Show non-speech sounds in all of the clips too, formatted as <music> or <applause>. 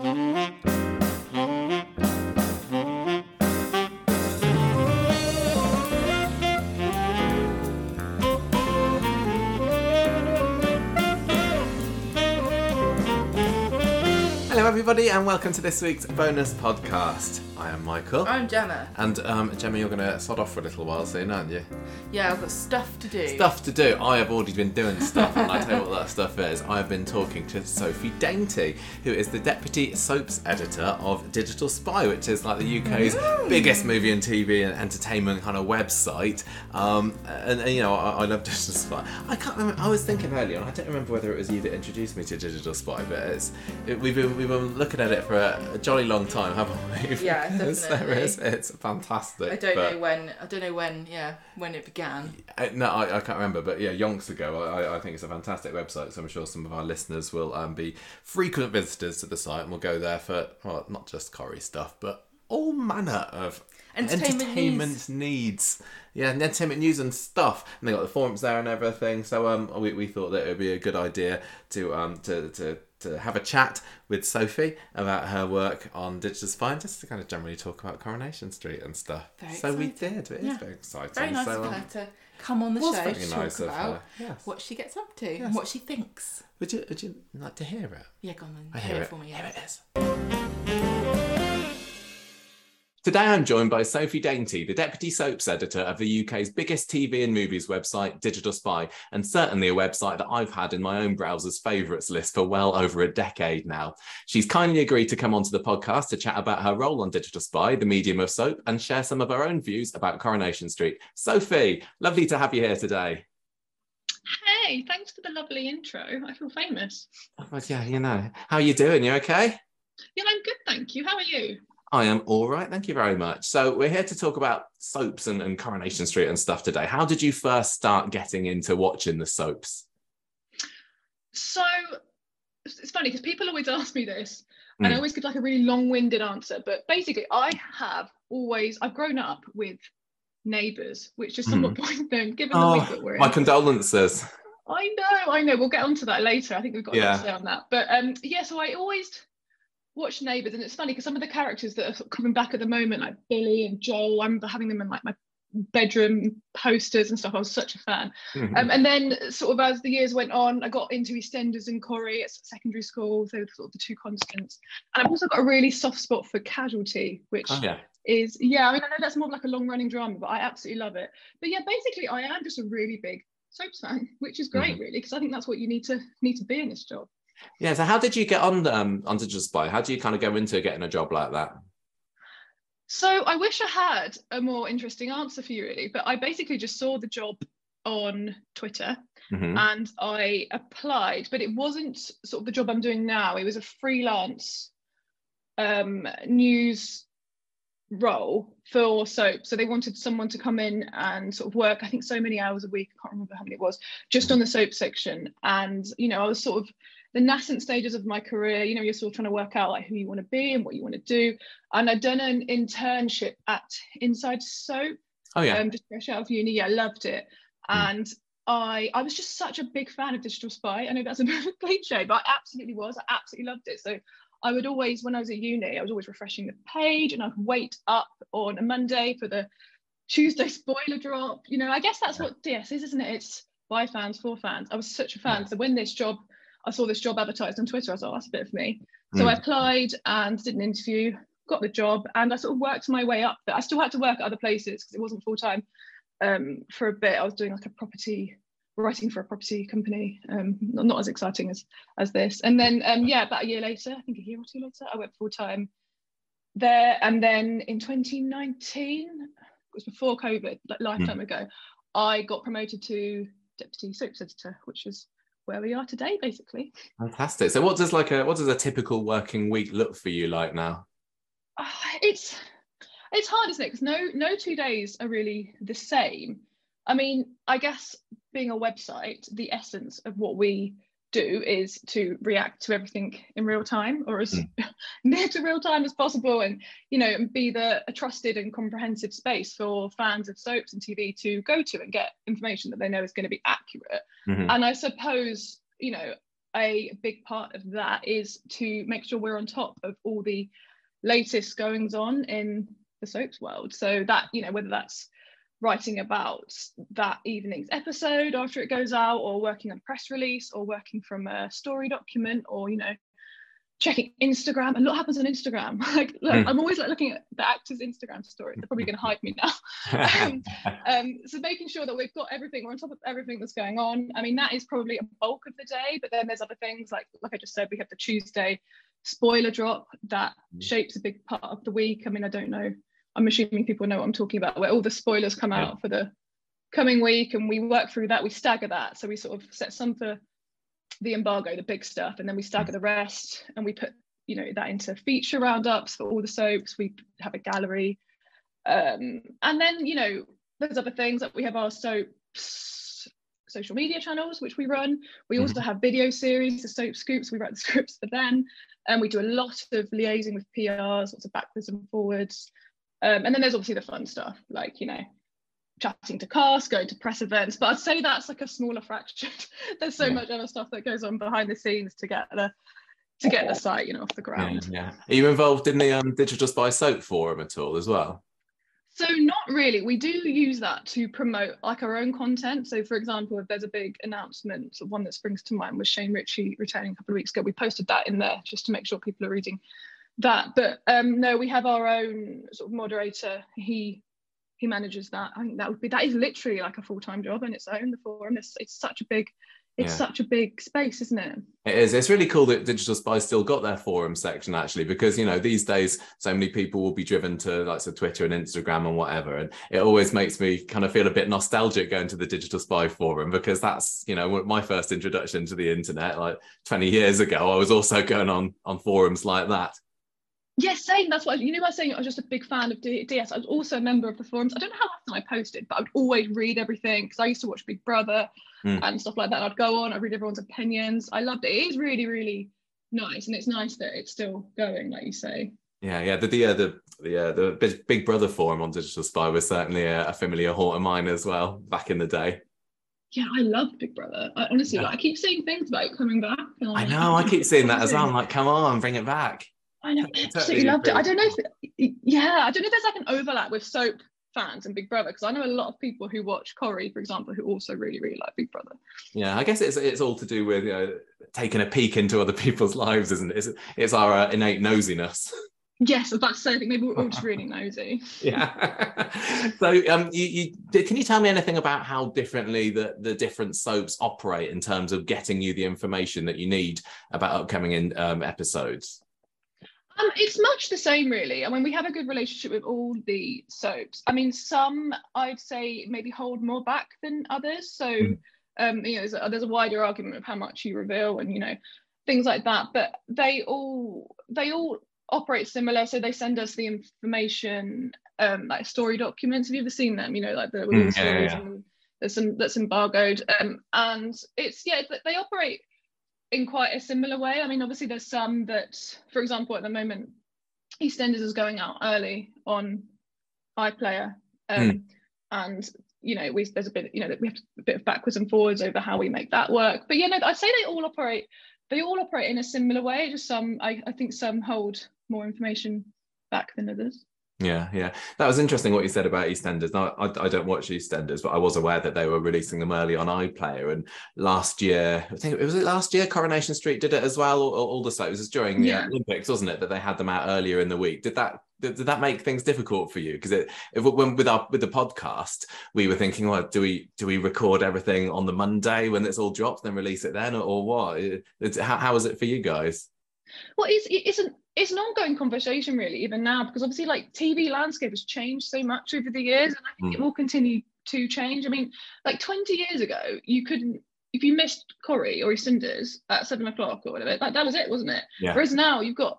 Hello, everybody, and welcome to this week's bonus podcast. I am Michael. I'm Gemma. And um, Gemma, you're going to sod off for a little while soon, aren't you? Yeah, I've got stuff to do. Stuff to do. I have already been doing stuff, and I tell you what that stuff is. I have been talking to Sophie Dainty, who is the deputy soaps editor of Digital Spy, which is like the UK's biggest movie and TV and entertainment kind of website. Um, and, and, you know, I, I love Digital Spy. I can't remember. I was thinking earlier, and I don't remember whether it was you that introduced me to Digital Spy, but it's it, we've been we've been looking at it for a, a jolly long time, haven't we? Yeah, <laughs> There is. It's fantastic. I don't know when. I don't know when. Yeah, when it began. no, I, I can't remember, but yeah, yonks ago. I, I think it's a fantastic website, so I'm sure some of our listeners will um, be frequent visitors to the site and will go there for well, not just Corrie stuff, but all manner of Entertainment entertainment needs. Yeah, and entertainment news and stuff. And they got the forums there and everything. So um, we, we thought that it would be a good idea to um to, to to have a chat with Sophie about her work on Digital Spy, just to kind of generally talk about Coronation Street and stuff. Very so we did. It is Yeah. very exciting. Very nice so, of um, her to come on the show to talk of about yes. what she gets up to Yes. and what she thinks. Would you would you like to hear it? Yeah, go on then. I Hear hear it it. for me. Here it is. Today I'm joined by Sophie Dainty, the Deputy Soaps Editor of the UK's biggest TV and movies website, Digital Spy, and certainly a website that I've had in my own browser's favourites list for well over a decade now. She's kindly agreed to come onto the podcast to chat about her role on Digital Spy, the medium of soap, and share some of her own views about Coronation Street. Sophie, lovely to have you here today. Hey, thanks for the lovely intro. I feel famous. Well, yeah, you know. How are you doing? You okay? Yeah, I'm good, thank you. How are you? I am all right. Thank you very much. So, we're here to talk about soaps and, and Coronation Street and stuff today. How did you first start getting into watching the soaps? So it's funny because people always <laughs> ask me this, and I Mm. always give like a really long-winded answer. But basically, I have always I've grown up with neighbours, which is somewhat <laughs> poignant given the week that we're in. Oh, my condolences. I know, I know. We'll get onto that later. I think we've got a lot Yeah. to say on that. But um, yeah, so I always watch Neighbours, and it's funny because some of the characters that are coming back at the moment, like Billy and Joel, I remember having them in like my bedroom posters and stuff. I was such a fan. Mhm. Um, and then sort of as the years went on, I got into EastEnders and Corrie at secondary school. Were sort of the two constants. And I've also got a really soft spot for Casualty, which oh, yeah. is yeah i mean i know that's more like a long running drama but i absolutely love it but yeah basically i am just a really big soaps fan which is great really because i think that's what you need to need to be in this job Yeah. So, how did you get on um, on Digital Spy? How do you kind of go into getting a job like that? so i wish i had a more interesting answer for you really but i basically just saw the job on twitter Mhm. and i applied but it wasn't sort of the job i'm doing now it was a freelance um, news role for soap so they wanted someone to come in and sort of work i think so many hours a week i can't remember how many it was just on the soap section and you know i was sort of the nascent stages of my career you know you're sort of trying to work out like who you want to be and what you want to do and i'd done an internship at inside soap Oh, yeah. um, just fresh out of uni. Yeah, loved it. Mm. And I I was just such a big fan of Digital Spy. I know that's a bit of a cliche, but I absolutely was. I absolutely loved it. So I would always, when I was at uni, I was always refreshing the page and I'd wait up on a Monday for the Tuesday <laughs> spoiler drop. You know, I guess that's what DS is, isn't it? It's by fans, for fans. I was such a fan. Yeah. So when this job, I saw this job advertised on Twitter, I was like, oh, that's a bit of me. So I Mm. applied and did an interview, got the job, and I sort of worked my way up. But I still had to work at other places because it wasn't full time. Um, for a bit, I was doing like a property writing for a property company. Um, not, not as exciting as as this. And then um, yeah, about a year later, I think a year or two later, I went full time there. And then in 2019, it was before COVID, like a lifetime ago, I got promoted to deputy soaps editor, which is where we are today, basically. Fantastic. So, what does like a what does a typical working week look for you like now? Ah, it's it's hard, isn't it? Because no no two days are really the same. I mean, I guess being a website, the essence of what we do is to react to everything in real time or as <laughs> near to real time as possible and you know and be the a trusted and comprehensive space for fans of soaps and tv to go to and get information that they know is going to be accurate Mhm. and i suppose you know a big part of that is to make sure we're on top of all the latest goings on in the soaps world. So that, you know, whether that's writing about that evening's episode after it goes out or working on a press release or working from a story document or, you know, checking Instagram. A lot happens on Instagram. <laughs> Like look, Mm. I'm always like looking at the actors' Instagram story They're probably going <laughs> to hide me now. um, um, so making sure that we've got everything, we're on top of everything that's going on. I mean, that is probably a bulk of the day, but then there's other things like, like I just said, we have the Tuesday spoiler drop that Mm. shapes a big part of the week. I mean, I don't know. I'm assuming people know what I'm talking about, where all the spoilers come Yeah. out for the coming week, and we work through that. We stagger that, so we sort of set some for the embargo, the big stuff, and then we stagger the rest, and we put you know that into feature roundups for all the soaps. We have a gallery, um, and then you know there's other things that we have our soaps social media channels which we run. We also have video series, the soap scoops. We write the <laughs> scripts for them, and we do a lot of liaising with PRs, lots of backwards and forwards. Um, and then there's obviously the fun stuff, like you know, chatting to cast, going to press events. But I'd say that's like a smaller fraction. <laughs> there's so Yeah. much other stuff that goes on behind the scenes to get the to get the site, you know, off the yeah, ground. yeah. Are you involved in the um, Digital Spy Soap Forum at all as well? So not really. We do use that to promote like our own content. So for example, if there's a big announcement, one that springs to mind was Shane Richie returning a couple of weeks ago. We posted that in there just to make sure people are reading that. But um, no, we have our own sort of moderator. He he manages that. I think that would be that is literally like a full time job in its own. The forum. It's it's such a big it's Yeah. such a big space, isn't it? It is. It's really cool that Digital Spy still got their forum section actually, because you know these days so many people will be driven to like so Twitter and Instagram and whatever, and it always makes me kind of feel a bit nostalgic going to the Digital Spy forum because that's you know my first introduction to the internet like 20 years ago. I was also going on on forums like that. Yes, same. That's what you know. I was saying I was just a big fan of DS. I was also a member of the forums. I don't know how often I posted, but I would always read everything because I used to watch Big Brother Mm. and stuff like that. I'd go on, I'd read everyone's opinions. I loved it. It is really, really nice, and it's nice that it's still going, like you say. Yeah, yeah. The the uh, the the, uh, the Big- Brother forum on Digital Spy was certainly a, a familiar haunt of mine as well back in the day. Yeah, I loved Big Brother. I honestly, Yeah. like, I keep seeing things about it coming back. I know. I keep seeing that as <laughs> well. I'm like, come on, bring it back. I know, Totally absolutely loved it. I don't know if, yeah, I don't know if there's like an overlap with soap fans and Big Brother because I know a lot of people who watch Corrie, for example, who also really, really like Big Brother. Yeah, I guess it's it's all to do with you know taking a peek into other <laughs> people's lives, isn't it? It's, it's our uh, innate nosiness. Yes, I was about to say, I think maybe we're all just really <laughs> nosy. Yeah. so, um, you, you did- can you tell me anything about how differently the the different soaps operate in terms of getting you the information that you need about upcoming in, um, episodes? Um, it's much the same, really. I mean, we have a good relationship with all the soaps. I mean, some I'd say maybe hold more back than others. So, Mm. um, you know, there's a, there's a wider argument of how much you reveal and you know things like that. But they all they all operate similar. So they send us the information, um, like story documents. Have you ever seen them? You know, like the, Mm, yeah, yeah. and there's some that's embargoed. Um, and it's yeah, they operate in quite a similar way. I mean, obviously, there's some that, for example, at the moment, EastEnders is going out early on iPlayer, um, and you know, we there's a bit, you know, that we have a bit of backwards and forwards over how we make that work. But you know, I'd say they all operate, they all operate in a similar way. Just some, I, I think some hold more information back than others. Yeah, yeah, that was interesting what you said about EastEnders. Now, I, I don't watch EastEnders, but I was aware that they were releasing them early on iPlayer. And last year, I think it was it last year, Coronation Street did it as well. All, all the it was during the Yeah. Olympics, wasn't it? That they had them out earlier in the week. Did that did, did that make things difficult for you? Because it if, when with our with the podcast, we were thinking, well, do we do we record everything on the Monday when it's all dropped, then release it then, or, or what? It, it's, how how is it for you guys? Well, it's it's an it's an ongoing conversation really, even now, because obviously like TV landscape has changed so much over the years, and I think it mm. will continue to change. I mean, like 20 years ago, you couldn't if you missed Corrie or EastEnders at seven o'clock or whatever, that, that was it, wasn't it? Yeah. Whereas now you've got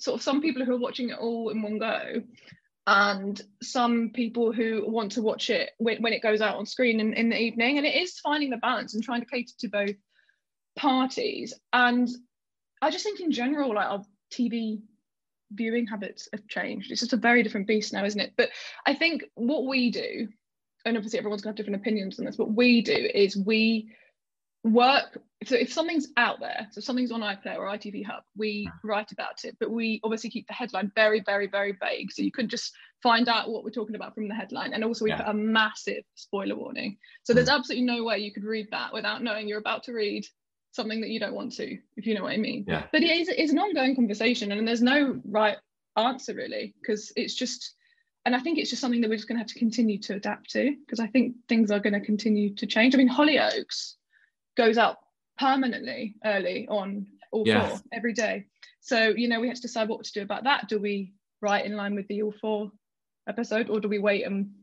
sort of some people who are watching it all in one go, and some people who want to watch it when, when it goes out on screen in, in the evening, and it is finding the balance and trying to cater to both parties. And I just think in general, like our TV viewing habits have changed. It's just a very different beast now, isn't it? But I think what we do, and obviously everyone's gonna have different opinions on this, what we do is we work so if something's out there so something's on iplayer or itv hub we mm. write about it but we obviously keep the headline very very very vague so you can just find out what we're talking about from the headline and also we Yeah. put a massive spoiler warning so mm. there's absolutely no way you could read that without knowing you're about to read something that you don't want to if you know what i mean Yeah. but it is it's an ongoing conversation and there's no right answer really because it's just and I think it's just something that we're just going to have to continue to adapt to because I think things are going to continue to change. I mean, Hollyoaks goes out permanently early on all Yeah. four every day. So, you know, we had to decide what to do about that. Do we write in line with the all four episode or do we wait and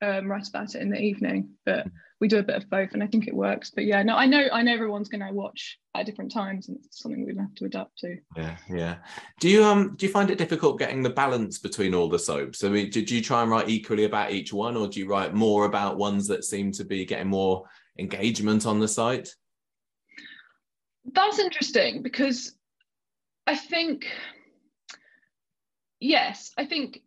um, write about it in the evening? But we do a bit of both and I think it works. But yeah, no, I know I know everyone's going to watch at different times and it's something we're to have to adapt to. Yeah, yeah. Do you um do you find it difficult getting the balance between all the soaps? I mean, did you try and write equally about each one, or do you write more about ones that seem to be getting more engagement on the site? That's interesting because I think, yes, I think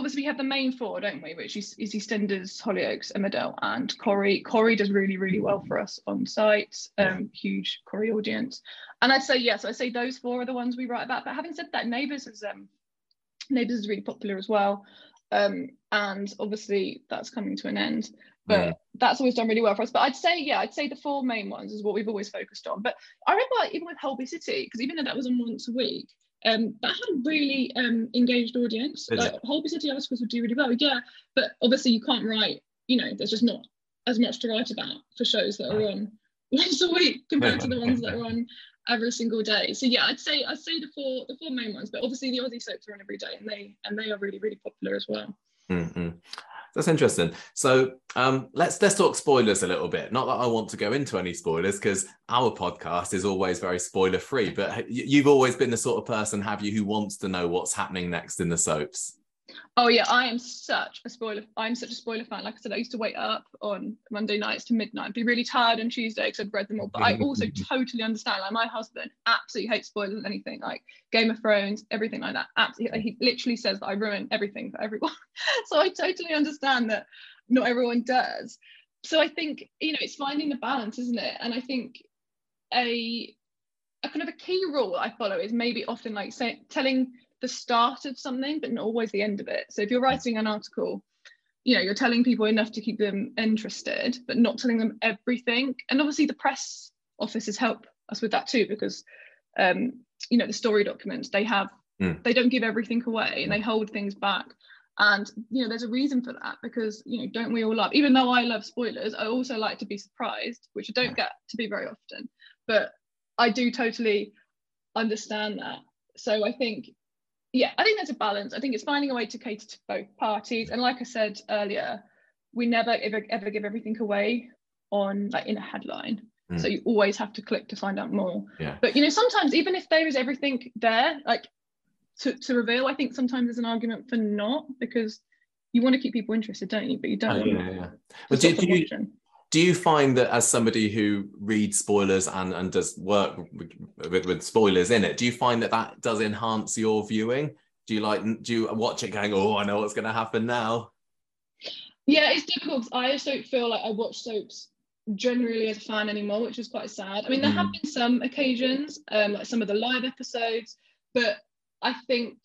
obviously we have the main four, don't we? Which is, is EastEnders, Hollyoaks, Emmerdale, and Corrie. Corrie does really, really well for us on site. Um, huge Corrie audience, and I'd say yes. I'd say those four are the ones we write about. But having said that, Neighbours is um, Neighbours is really popular as well, um, and obviously that's coming to an end. But Mm. that's always done really well for us. But I'd say, yeah, I'd say the four main ones is what we've always focused on. But I remember even with Holby City, because even though that was on once a week, um, that had a really um, engaged audience. Is Like Holby City articles would do really well, yeah. But obviously you can't write, you know, there's just not as much to write about for shows that are on <laughs> once a week compared to the ones that are <laughs> on every single day. So yeah, I'd say I'd say the four the four main ones, but obviously the Aussie soaps are on every day and they and they are really, really popular as well. Mm-mm. That's interesting. So um, let's let's talk spoilers a little bit. Not that I want to go into any spoilers because our podcast is always very spoiler free. But you've always been the sort of person, have you, who wants to know what's happening next in the soaps? Oh yeah, I am such a spoiler. I'm such a spoiler fan. Like I said, I used to wait up on Monday nights to midnight, be really tired on Tuesday because I'd read them all. But I also <laughs> totally understand. Like my husband absolutely hates spoilers and anything like Game of Thrones, everything like that. Absolutely, he literally says that I ruin everything for everyone. <laughs> so I totally understand that not everyone does. So I think you know it's finding the balance, isn't it? And I think a a kind of a key rule I follow is maybe often like say, telling the start of something, but not always the end of it. So if you're writing an article, you know, you're telling people enough to keep them interested, but not telling them everything. And obviously the press offices help us with that too, because um, you know, the story documents, they have Mm. they don't give everything away and they hold things back. And you know, there's a reason for that because you know, don't we all love even though I love spoilers, I also like to be surprised, which I don't get to be very often. But I do totally understand that. So I think yeah, I think there's a balance. I think it's finding a way to cater to both parties. And like I said earlier, we never ever ever give everything away on like in a headline. So Mm. you always have to click to find out more. Yeah. But you know, sometimes even if there is everything there, like to, to reveal, I think sometimes there's an argument for not because you want to keep people interested, don't you? But you don't Oh, yeah, yeah. Well, do, do you. Do you find that as somebody who reads spoilers and, and does work with, with, spoilers in it, do you find that that does enhance your viewing? Do you like do you watch it going, oh, I know what's going to happen now? Yeah, it's difficult. I just don't feel like I watch soaps generally as a fan anymore, which is quite sad. I mean, there have Mm. been some occasions, um, like some of the live episodes, but I think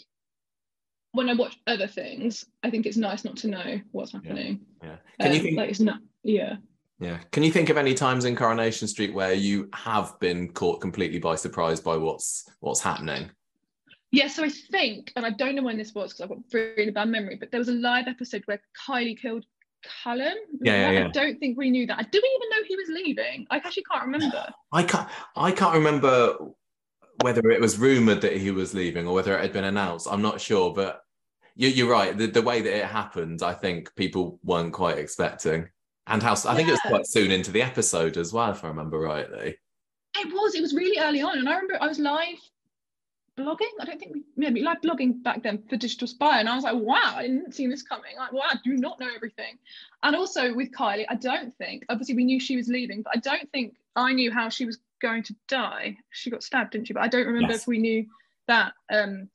when I watch other things, I think it's nice not to know what's happening. Yeah. Can you Um, think? like it's not, yeah. Yeah. Can you think of any times in Coronation Street where you have been caught completely by surprise by what's what's happening? Yeah, so I think, and I don't know when this was because I've got really bad memory, but there was a live episode where Kylie killed Callum. Yeah, yeah, I don't think we knew that. I Do we even know he was leaving? I actually can't remember. I can't I can't remember whether it was rumored that he was leaving or whether it had been announced. I'm not sure, but you, you're right. The, the way that it happened, I think people weren't quite expecting. And how I think it was quite soon into the episode as well, if I remember rightly. It was. It was really early on, and I remember I was live blogging. I don't think we maybe live blogging back then for Digital Spy, and I was like, wow, I didn't see this coming. Like, wow, I do not know everything. And also with Kylie, I don't think. Obviously, we knew she was leaving, but I don't think I knew how she was going to die. She got stabbed, didn't she? But I don't remember Yes. if we knew that. Um,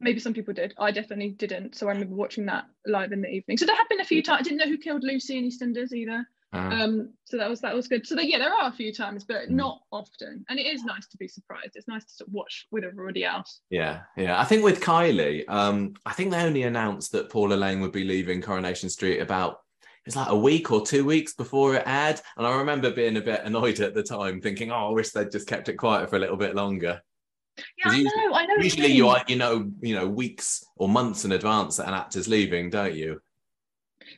maybe some people did. I definitely didn't. So I remember watching that live in the evening. So there have been a few times. I didn't know who killed Lucy in EastEnders either. Uh, Um, so that was that was good. So that, yeah, there are a few times, but Mm. not often. And it is nice to be surprised. It's nice to sort of watch with everybody else. yeah, yeah. I think with Kylie, um, I think they only announced that Paula Lane would be leaving Coronation Street about it was like a week or two weeks before it aired, and I remember being a bit annoyed at the time, thinking, "Oh, I wish they'd just kept it quiet for a little bit longer." Yeah, I Usually- know. I know. Usually, you are, you know, you know, weeks or months in advance that an actor's leaving, don't you?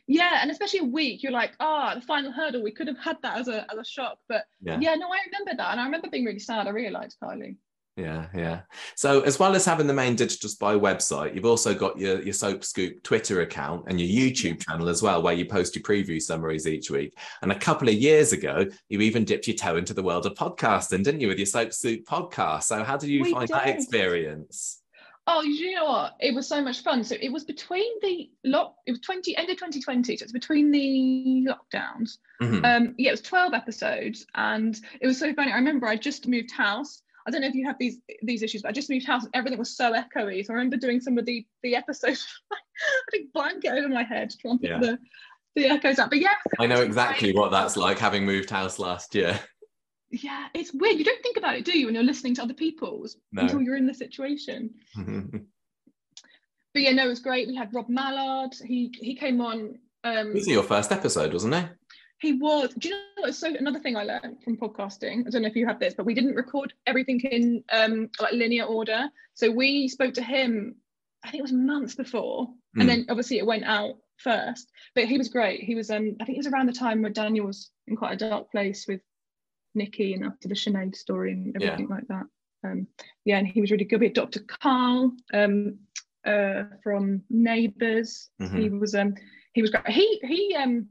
Yeah, and especially a week, you're like, ah, the final hurdle. We could have had that as a as a shock, but Yeah. yeah, no, I remember that, and I remember being really sad. I really liked Kylie. Yeah, yeah. So as well as having the main Digital Spy website, you've also got your, your Soap Scoop Twitter account and your YouTube channel as well, where you post your preview summaries each week. And a couple of years ago, you even dipped your toe into the world of podcasting, didn't you, with your Soap Scoop podcast? So how did you We find that experience? Oh, you know what? It was so much fun. So it was between the lock. It was twenty end of 2020. So it's between the lockdowns. Mhm. Um, yeah, it was 12 episodes, and it was so funny. I remember I just moved house. I don't know if you have these these issues, but I just moved house and everything was so echoey. So I remember doing some of the the episodes, <laughs> I a blanket over my head trying to Yeah. the the echoes out. But yeah, I know exactly what that's like having moved house last year. <laughs> Yeah, it's weird. You don't think about it, do you, when you're listening to other people's No. until you're in the situation. <laughs> But yeah, no, it was great. We had Rob Mallard. He he came on. Um, this is your first episode, wasn't it? He was. Do you know what? So another thing I learned from podcasting. I don't know if you have this, but we didn't record everything in um like linear order. So we spoke to him. I think it was months before, Mm. and then obviously it went out first. But he was great. He was. Um, I think it was around the time where Daniel was in quite a dark place with Nikki and after the Sinead story and Yeah. everything like that. Um, yeah, and he was really good. We had Dr. Karl um, uh, from Neighbours. He was um he was great. He he um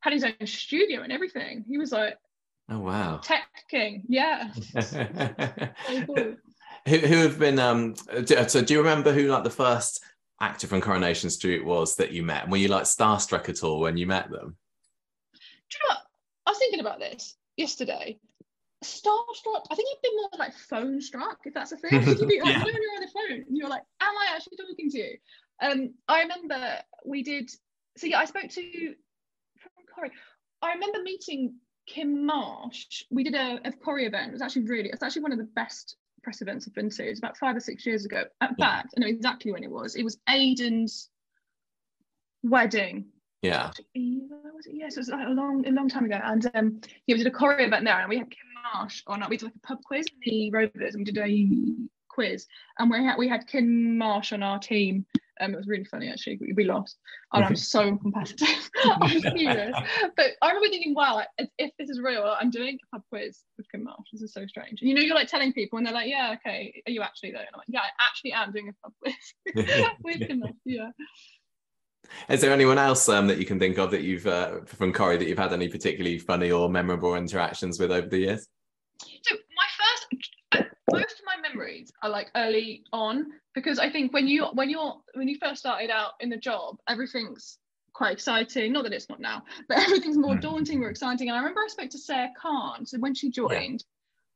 had his own studio and everything. He was like Oh wow. tech king. Yeah. <laughs> So cool. who, who have been um do, so do you remember who like the first actor from coronation street was that you met were you like starstruck at all when you met them Do you know what? I was thinking about this yesterday. Starstruck. I think I've been more like phone struck, if that's a thing. You'd be <laughs> like, Yeah. when you're on the phone and you're like, am I actually talking to you? Um, I remember we did so yeah, I spoke to I remember meeting Kim Marsh. We did a, a Corrie event. It was actually really, it's actually one of the best press events I've been to. It's about five or six years ago. In Yeah. fact, I know exactly when it was. It was Aidan's wedding yeah was it? Yes, it was like a long, a long time ago. And um, yeah, we did a Corrie event there, and we had Kim Marsh on. We did like a pub quiz in the Rovers, and we did a quiz, and we had we had Kim Marsh on our team. Um, it was really funny actually. We, we lost, and I'm <laughs> so competitive. <laughs> I'm serious. But I remember thinking, wow, if, if this is real, I'm doing a pub quiz with Kim Marsh. This is so strange. And you know, you're like telling people, and they're like, yeah, okay, are you actually though? And I'm like, yeah, I actually am doing a pub quiz <laughs> with Kim Marsh. Yeah. is there anyone else um, that you can think of that you've uh, from Corrie that you've had any particularly funny or memorable interactions with over the years So my first, uh, most of my memories are like early on because I think when you when you're when you first started out in the job, everything's quite exciting. Not that it's not now, but <laughs> everything's more Mm. daunting, more exciting. And I remember I spoke to Sair Khan. So when she joined.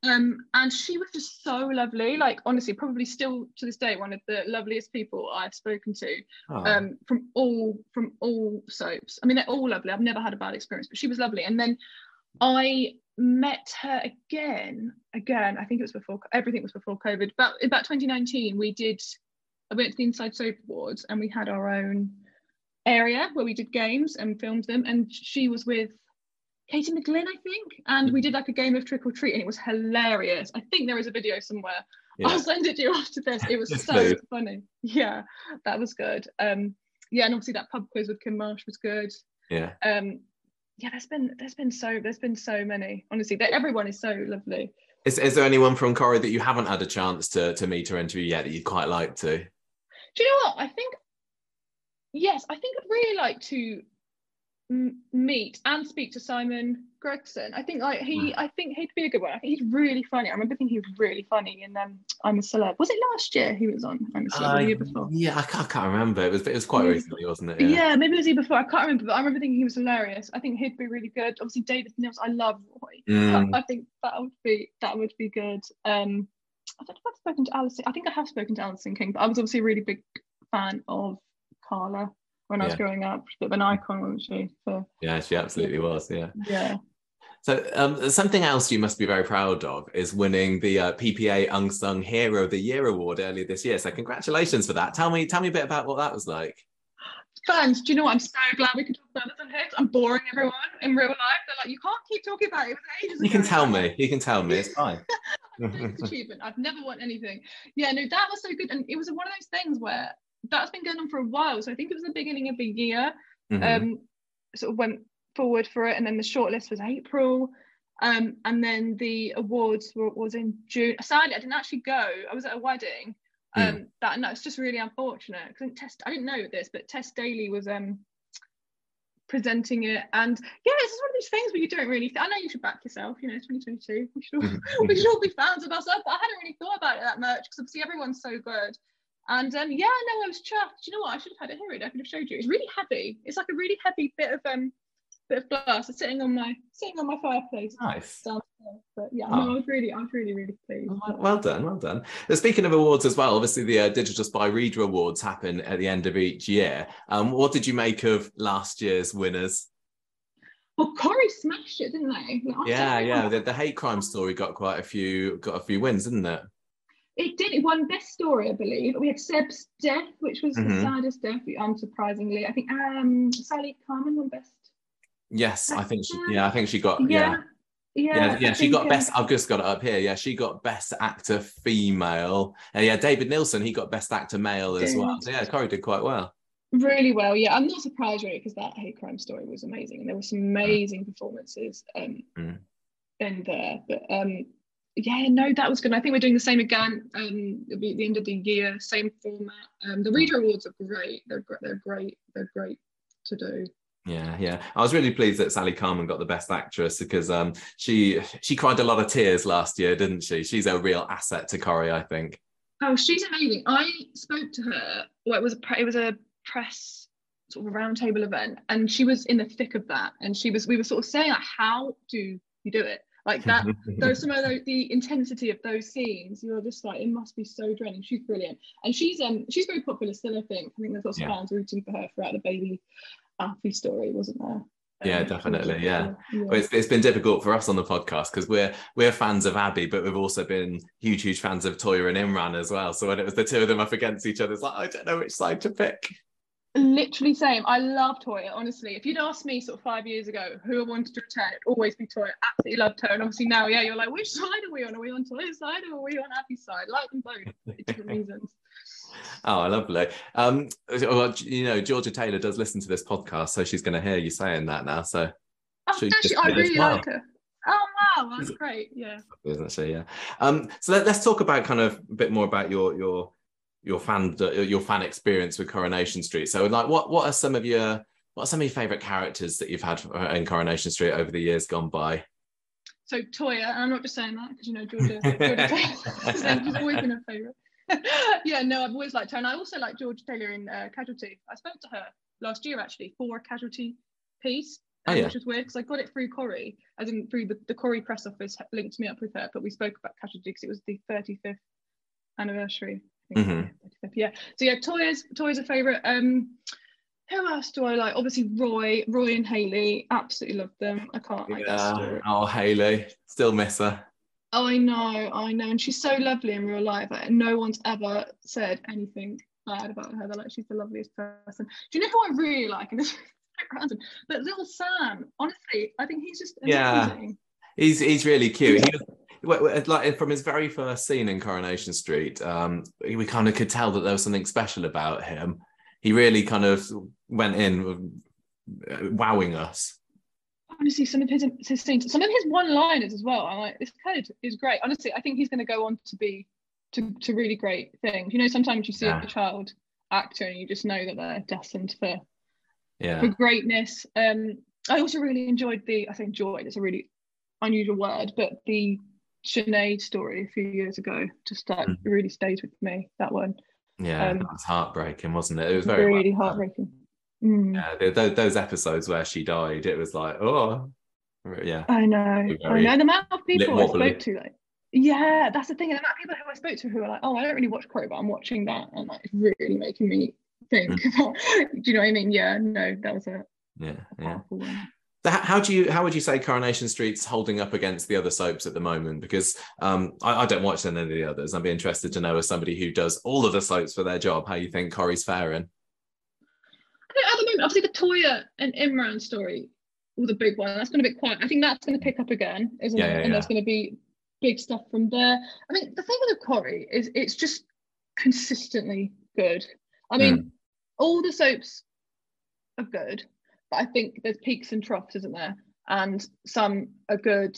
Um, and she was just so lovely, like honestly, probably still to this day one of the loveliest people I've spoken to Oh, um, from all from all soaps. I mean, they're all lovely. I've never had a bad experience, but she was lovely. And then I met her again. Again, I think it was before everything was before COVID. But about 2019, we did. I went to the Inside Soap Awards, and we had our own area where we did games and filmed them. And she was with Katie McGlynn, I think, and we did like a game of trick or treat, and it was hilarious. I think there is a video somewhere. yeah. I'll send it to you after this. It was so funny. Yeah, that was good. Um, yeah, and obviously that pub quiz with Kim Marsh was good. yeah Um, yeah, there's been there's been so there's been so many. Honestly, they, everyone is so lovely. is, is there anyone from Corrie that you haven't had a chance to, to meet or interview yet that you'd quite like to Do you know what? I think yes, I think I'd really like to m- meet and speak to Simon Gregson. I think like he, I think he'd be a good one. I think he's really funny. I remember thinking he was really funny in um, I'm a Celeb. Was it last year he was on I'm a Celeb the year before? yeah I can't, I can't remember it was it was quite Yeah. recently wasn't it Yeah. maybe it was the year before. I can't remember, but I remember thinking he was hilarious. I think he'd be really good. Obviously, David Nils, I love Roy. Mm. I, I think that would be that would be good. Um, I don't know if I've spoken to Alison. I think I have spoken to Alison King, but I was obviously a really big fan of Carla. When I was Yeah. growing up. She's a bit of an icon, wasn't she? So Yeah, she absolutely was. Yeah. yeah. So um, something else you must be very proud of is winning the uh, PPA Unsung Hero of the Year award earlier this year. So congratulations for that. Tell me, tell me a bit about what that was like. Fans, do you know what? I'm so glad we could talk about this on I'm boring everyone in real life. They're like, you can't keep talking about it. It was ages You can tell me. You can tell me. It's <laughs> fine. achievement. I've never won anything. Yeah, no, that was so good. And it was one of those things where that's been going on for a while. So I think it was the beginning of the year. Mhm. Um, sort of went forward for it, and then the shortlist was April. Um, and then the awards were, was in June. Sadly, I didn't actually go. I was at a wedding. Um, that and that's just really unfortunate because Tess. I didn't know this, but Tess Daly was um presenting it, and yeah, it's just one of these things where you don't really. I know you should back yourself. You know, 2022. We should all, <laughs> we should all be fans of ourselves. But I hadn't really thought about it that much because obviously everyone's so good. And um, yeah, no, I was chuffed. Do you know what? I should have had it here. I could have showed you. It's really heavy. It's like a really heavy bit of um bit of glass. It's sitting on my sitting on my fireplace Nice. But yeah, Oh. no, I was really, I was really, really pleased. Well, well done, well done. Now, speaking of awards as well, obviously the uh, Digital Spy Reader Awards happen at the end of each year. Um, what did you make of last year's winners? Well, Corrie smashed it, didn't they? Like, Yeah, yeah. The, the hate crime story got quite a few, got a few wins, didn't it? It did. It won best story, I believe. We had Seb's death, which was Mhm. the saddest death, unsurprisingly. I think um Sally Carman won best. Yes, I think she. Yeah, I think she got. Yeah. Yeah, Yeah, yeah. She got um, best. I've just got it up here. Yeah, she got best actor female. And yeah, David Neilson, he got best actor male as well. So yeah, Corrie did quite well. really well. Yeah, I'm not surprised really because that hate crime story was amazing, and there were some amazing performances um Mm. in there. But um, yeah, no, that was good. I think we're doing the same again. Um, it'll be at the end of the year, same format. Um, the reader awards are great. They're they're great. They're great to do. Yeah, yeah. I was really pleased that Sally Carman got the best actress because um she she cried a lot of tears last year, didn't she? She's a real asset to Corrie, I think. Oh, she's amazing. I spoke to her. Well, it was a it was a press sort of roundtable event, and she was in the thick of that. And she was we were sort of saying like, how do you do it? Like that. Those some of the, the intensity of those scenes, you're just like, it must be so draining. She's brilliant, and she's um she's very popular still. I think. I think there's lots Yeah. of fans rooting for her throughout the baby Alfie story, wasn't there? Yeah, Um, definitely, she was yeah. Well, it's, it's been difficult for us on the podcast because we're we're fans of Abi, but we've also been huge, huge fans of Toyah and Imran as well. So when it was the two of them up against each other, it's like I don't know which side to pick. Literally same. I love Toyah, honestly. If you'd asked me sort of five years ago who I wanted to return, it'd always be Toyah. Absolutely loved her. And obviously now, yeah, you're like, which side are we on? Are we on Toyah's side or are we on Abi's side? Like them both for <laughs> different reasons. Oh, lovely. Um, well, you know, Georgia Taylor does listen to this podcast, so she's going to hear you saying that now. So, Oh, She I really well. like her. Oh wow, that's great. Yeah. isn't she? Yeah. Um, so let, us talk about kind of a bit more about your your your fan your fan experience with Coronation Street. So, like, what what are some of your what are some of your favorite characters that you've had in Coronation Street over the years gone by? So Toyah, and I'm not just saying that because you know Georgia, Georgia <laughs> always been a favourite. <laughs> yeah, no, I've always liked her, and I also like Georgia Taylor in uh, Casualty. I spoke to her last year actually for a Casualty piece, Oh, um, yeah. which was weird because I got it through Corrie, as in through the, the Corrie press office linked me up with her. But we spoke about Casualty because it was the 35th anniversary. Mhm. yeah, 35th, yeah. So yeah, Toyah's Toyah's a favourite. Um, who else do I like? Obviously Roy, Roy and Hayley. Absolutely love them. I can't like that story. Yeah. Oh, Hayley, still miss her. Oh, I know, I know, and she's so lovely in real life. Like, no one's ever said anything bad about her. They're like, she's the loveliest person. Do you know who I really like? And this <laughs> random, but little Sam. Honestly, I think he's just amazing. Yeah. He's he's really cute. He was, w- w- like from his very first scene in Coronation Street, um, we kind of could tell that there was something special about him. He really kind of went in, uh, wowing us. Honestly, some of his his scenes, some of his one-liners as well. I'm like, this kid is great. Honestly, I think he's going to go on to be to to really great things. You know, sometimes you see Yeah. a child actor and you just know that they're destined for Yeah, for greatness. Um, I also really enjoyed the, I say enjoyed, it's a really unusual word, but the Sinead story a few years ago just like Mhm. really stays with me. That one yeah, Um, that was heartbreaking, wasn't it? It was very really well heartbreaking. Mm. Yeah, th- th- those episodes where she died, it was like, oh, yeah, I know, I know. The amount of people I spoke to, like, yeah, that's the thing. and The amount of people who I spoke to who are like, oh, I don't really watch Corrie, but I'm watching that, and like, it's really making me think. <laughs> do you know what I mean? Yeah, no, that was a Yeah, yeah. Powerful one. So h- how do you how would you say Coronation Street's holding up against the other soaps at the moment? Because um, I, I don't watch any of the others. I'd be interested to know as somebody who does all of the soaps for their job, how you think Corrie's faring. At the moment, obviously the Toyah and Imran story was a big one. That's going to be quiet. I think that's going to pick up again, isn't Yeah, it? yeah, and yeah. there's going to be big stuff from there. I mean, the thing with the Corrie is it's just consistently good. I mean, Mm. all the soaps are good, but I think there's peaks and troughs, isn't there? And some are good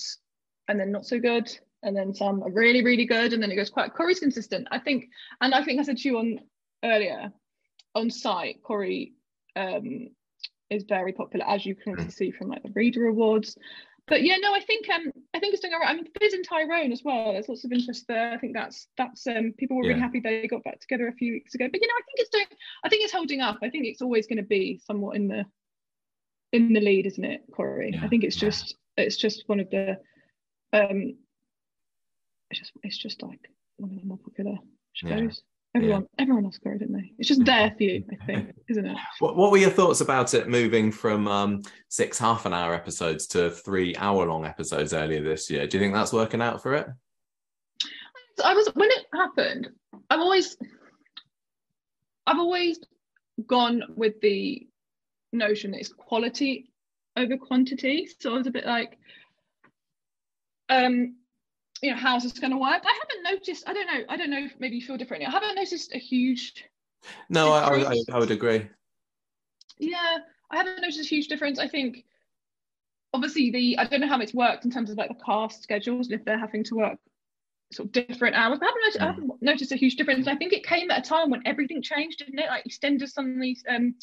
and then not so good. And then some are really, really good, and then it goes quite. Corrie's consistent, I think, and I think I said to you on earlier on site, Corrie um, is very popular, as you can see from like the reader awards. But yeah, no, I think um, I think it's doing all right. I mean, Fizz and Tyrone as well. There's lots of interest there. I think that's that's um, people were really happy they got back together a few weeks ago. But you know, I think it's doing. I think it's holding up. I think it's always going to be somewhat in the in the lead, isn't it, Corrie? Yeah, I think it's yeah. just it's just one of the um, it's just it's just like one of the more popular Yeah, shows. Everyone everyone loves Corrie, didn't they? It's just there for you, I think, <laughs> isn't it? What, what were your thoughts about it moving from um, six half an hour episodes to three hour long episodes earlier this year? Do you think that's working out for it? I was when it happened. I've always, I've always gone with the notion that it's quality over quantity. So I was a bit like, um, you know, how's this going to work? I haven't noticed. I don't know. I don't know if maybe you feel differently. I haven't noticed a huge. No, I, I, I, would agree. Yeah, I haven't noticed a huge difference. I think. Obviously, the I don't know how it's worked in terms of like the cast schedules and if they're having to work sort of different hours. But I haven't, noticed, I Mm. haven't noticed a huge difference. I think it came at a time when everything changed, didn't it? Like EastEnders suddenly um,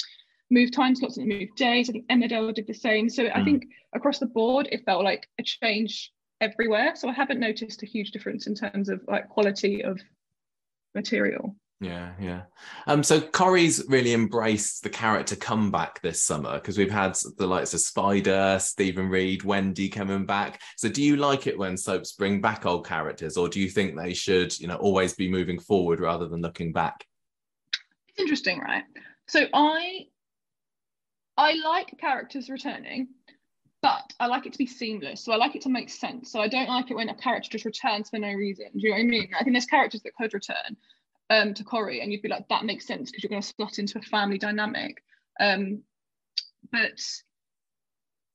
moved time slots and move days. I think Emmerdale did the same. So I Mm. think across the board, it felt like a change everywhere. So I haven't noticed a huge difference in terms of like quality of material. Yeah, yeah. Um, so Corrie's really embraced the character comeback this summer because we've had the likes of Spider, Stephen Reid, Wendy coming back. So do you like it when soaps bring back old characters, or do you think they should, you know, always be moving forward rather than looking back? It's interesting, right? So I I like characters returning, but I like it to be seamless. So I like it to make sense. So I don't like it when a character just returns for no reason. Do you know what I mean? I think there's characters that could return um, to Corrie, and you'd be like, that makes sense because you're going to slot into a family dynamic. Um, but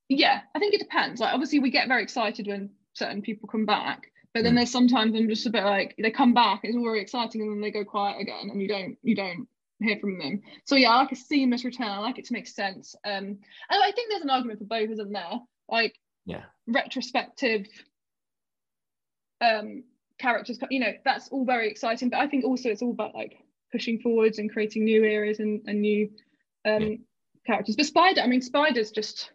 yeah, I think it depends. Like obviously, we get very excited when certain people come back, but then Mm. there's sometimes I'm just a bit like they come back, it's all very exciting, and then they go quiet again, and you don't you don't hear from them. So yeah, I like a seamless return. I like it to make sense. Um, and I think there's an argument for both, isn't there? Like Yeah. retrospective um characters, you know, that's all very exciting. But I think also it's all about like pushing forwards and creating new areas and, and new um Yeah. characters. But Spider, I mean, Spider's just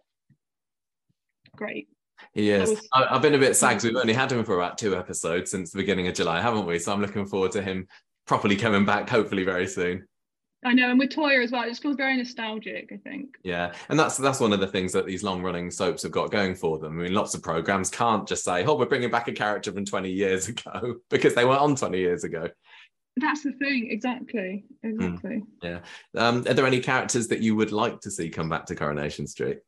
great. He is. was- I, I've been a bit sad 'cause we've only had him for about two episodes since the beginning of July, haven't we? So I'm looking forward to him properly coming back, hopefully very soon. I know, and with Toyah as well, it just feels very nostalgic, I think. Yeah, and that's that's one of the things that these long-running soaps have got going for them. I mean, lots of programs can't just say, "Oh, we're bringing back a character from 20 years <laughs> ago," because they weren't on 20 years ago. That's the thing, exactly. Exactly. Yeah. Um, are there any characters that you would like to see come back to Coronation Street?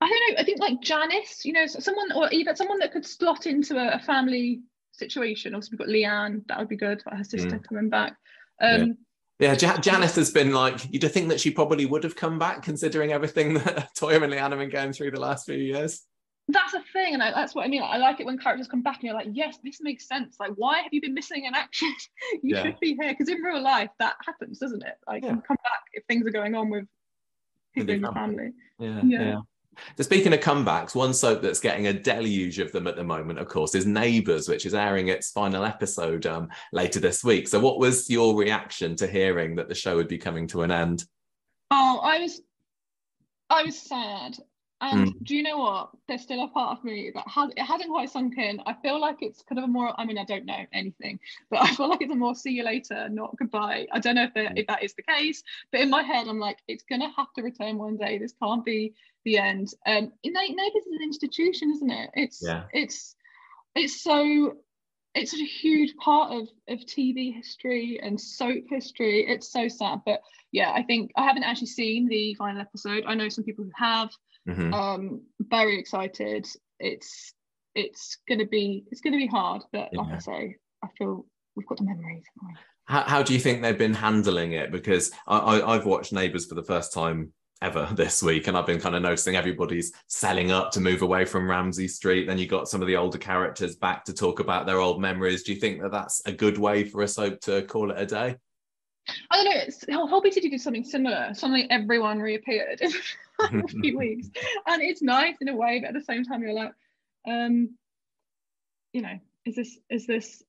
I don't know. I think like Janice, you know, someone or even someone that could slot into a, a family situation. Also, we've got Leanne. That would be good. Her sister coming back. Um, Yeah, ja- Janice has been like, you'd think that she probably would have come back considering everything that <laughs> Toyah and Leanne have been going through the last few years. That's a thing, and I, that's what I mean. I like it when characters come back and you're like, yes, this makes sense. Like, why have you been missing in action? <laughs> you Yeah. should be here because in real life that happens, doesn't it? Like, Yeah. you come back if things are going on with With people in your family. family. Yeah, Yeah. yeah. So speaking of comebacks, one soap that's getting a deluge of them at the moment, of course, is Neighbours, which is airing its final episode um, later this week. So, what was your reaction to hearing that the show would be coming to an end? Oh, I was, I was sad. And Mm. do you know what? There's still a part of me that has it hasn't quite sunk in. I feel like it's kind of a more. I mean, I don't know anything, but I feel like it's a more see you later, not goodbye. I don't know if, it, Mm. if that is the case, but in my head, I'm like, it's gonna have to return one day. This can't be the end. Um, Na- Neighbours is an institution, isn't it? It's Yeah. it's it's so it's such a huge part of of TV history and soap history. It's so sad, but yeah, I think I haven't actually seen the final episode. I know some people who have. Mhm. Um, very excited. It's it's gonna be it's gonna be hard, but like I say, I feel we've got the memories. How, how do you think they've been handling it? Because I, I, I've watched Neighbours for the first time ever <laughs> this week, and I've been kind of noticing everybody's selling up to move away from Ramsay Street. Then you got some of the older characters back to talk about their old memories. Do you think that that's a good way for a soap to call it a day? I don't know. It's Holby City did something similar. Suddenly, everyone reappeared in <laughs> a few <laughs> weeks, and it's nice in a way. But at the same time, you're like, um, you know, is this is this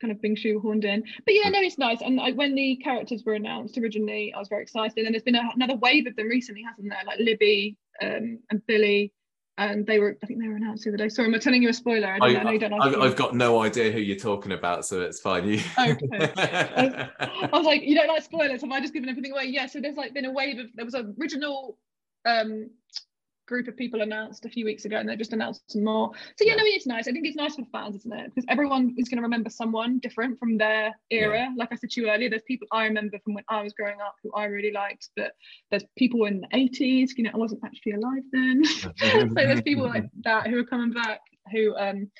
kind of being shoehorned in? But yeah, no, it's nice. And I, when the characters were announced originally, I was very excited. And there's been a, another wave of them recently, hasn't there? Like Libby um, and Billy. And they were, I think they were announced the other day. Sorry, am I telling you a spoiler? I, don't know, I know you don't like I've. I've got no idea who you're talking about, so it's fine. You... Okay. <laughs> I was like, you don't like spoilers? Have I just given everything away? Yeah. So there's like been a wave of there was an original um group of people announced a few weeks ago, and they just announced some more. So yeah, Yeah. no, it's nice. I think it's nice for fans, isn't it? Because everyone is going to remember someone different from their era. Like I said to you earlier, there's people I remember from when I was growing up who I really liked, but there's people in the 80s. You know, I wasn't actually alive then. <laughs> so there's people like that who are coming back who um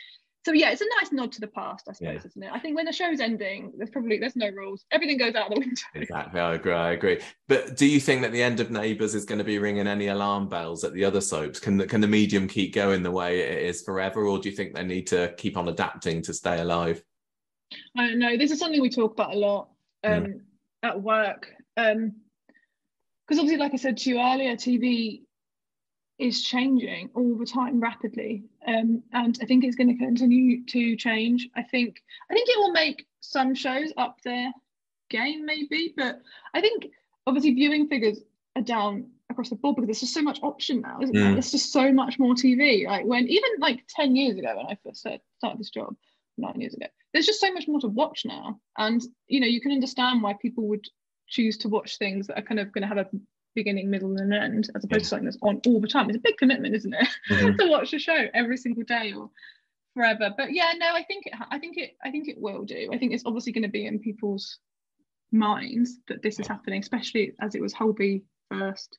so yeah it's a nice nod to the past i suppose Yeah. isn't it i think when the show's ending there's probably there's no rules everything goes out of the window <laughs> Exactly, I agree. I agree. But do you think that the end of Neighbours is going to be ringing any alarm bells at the other soaps? Can the, can the medium keep going the way it is forever, or do you think they need to keep on adapting to stay alive? i don't know this is something we talk about a lot um at work um because obviously like i said to you earlier tv is changing all the time rapidly um and i think it's going to continue to change. I think i think it will make some shows up their game maybe but i think obviously viewing figures are down across the board because there's just so much option now isn't there? Mm. there's just so much more tv like when even like 10 years ago when i first started, started this job nine years ago there's just so much more to watch now. And you know you can understand why people would choose to watch things that are kind of going to have a beginning middle and end as opposed to something that's on all the time. It's a big commitment isn't it? <laughs> Mhm. to watch a show every single day or forever. But yeah no i think it i think it i think it will do. I think it's obviously going to be in people's minds that this is happening especially as it was holby first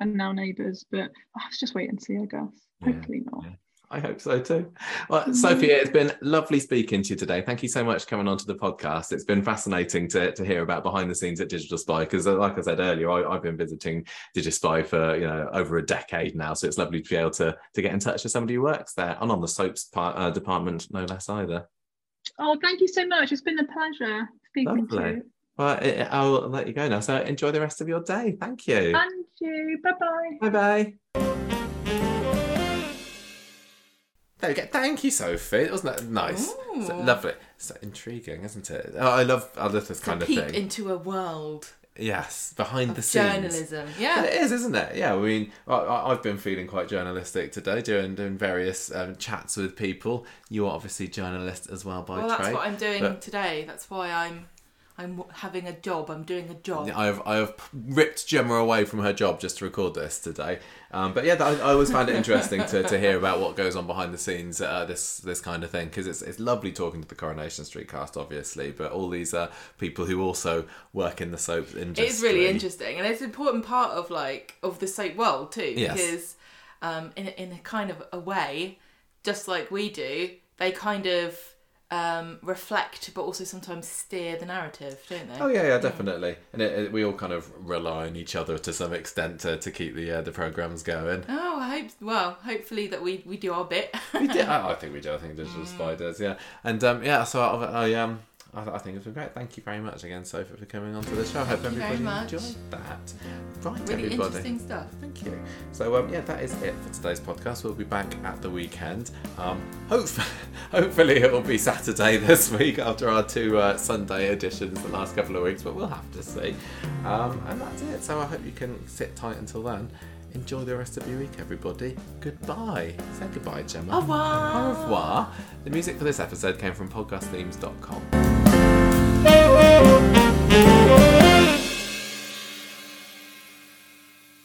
and now neighbours but oh, let's just wait and see i guess. Yeah, hopefully not. Yeah. I hope so too. Well, Mhm. Sophia, it's been lovely speaking to you today. Thank you so much for coming onto the podcast. It's been fascinating to, to hear about behind the scenes at Digital Spy because, like I said earlier, I, I've been visiting Digispy for you know over a decade now. So it's lovely to be able to to get in touch with somebody who works there and on the soaps part, uh, department, no less either. oh thank you so much it's been a pleasure speaking to you Well, I'll let you go now. So enjoy the rest of your day. Thank you. and you bye bye Bye bye. There we go. Thank you, Sophie. It Wasn't that nice? So, lovely. So intriguing, isn't it? Oh, I love I love this kind of peep thing. into a world yes, behind the scenes. journalism. Yeah. it is, isn't it? Yeah, I mean, I, I've been feeling quite journalistic today, doing doing various um, chats with people. You are obviously journalist as well by Well, that's what I'm doing but- today. That's why I'm I'm having a job. I'm doing a job. I have I have ripped Gemma away from her job just to record this today. Um, but yeah, that, I always found it interesting to, to hear about what goes on behind the scenes uh, this this kind of thing because it's it's lovely talking to the Coronation Street cast, obviously, but all these uh, people who also work in the soap industry. It's really interesting, and it's an important part of like of the soap world too, Yes. because um, in in a kind of a way, just like we do, they kind of um, reflect, but also sometimes steer the narrative, don't they? Oh yeah, yeah, definitely, and it, it, we all kind of rely on each other to some extent to, to keep the uh, the programs going. Oh, I hope. Well, hopefully that we we do our bit. we did. <laughs> I, I think we do. I think Digital Spy does. Yeah, and um, yeah. So I, I um. I, I think it's been great. Thank you very much again, Sophie, for coming on to the show. I hope everybody enjoyed that. Right, really everybody. interesting stuff. Thank you. So um, yeah, that is it for today's podcast. We'll be back at the weekend. Um, hopefully, <laughs> hopefully it will be Saturday <laughs> this week after our two uh, Sunday editions the last couple of weeks, but we'll have to see. Um, and that's it. So I hope you can sit tight until then. Enjoy the rest of your week, everybody. Goodbye. Say goodbye, Gemma. Au revoir. Au revoir. The music for this episode came from podcastthemes.com. Música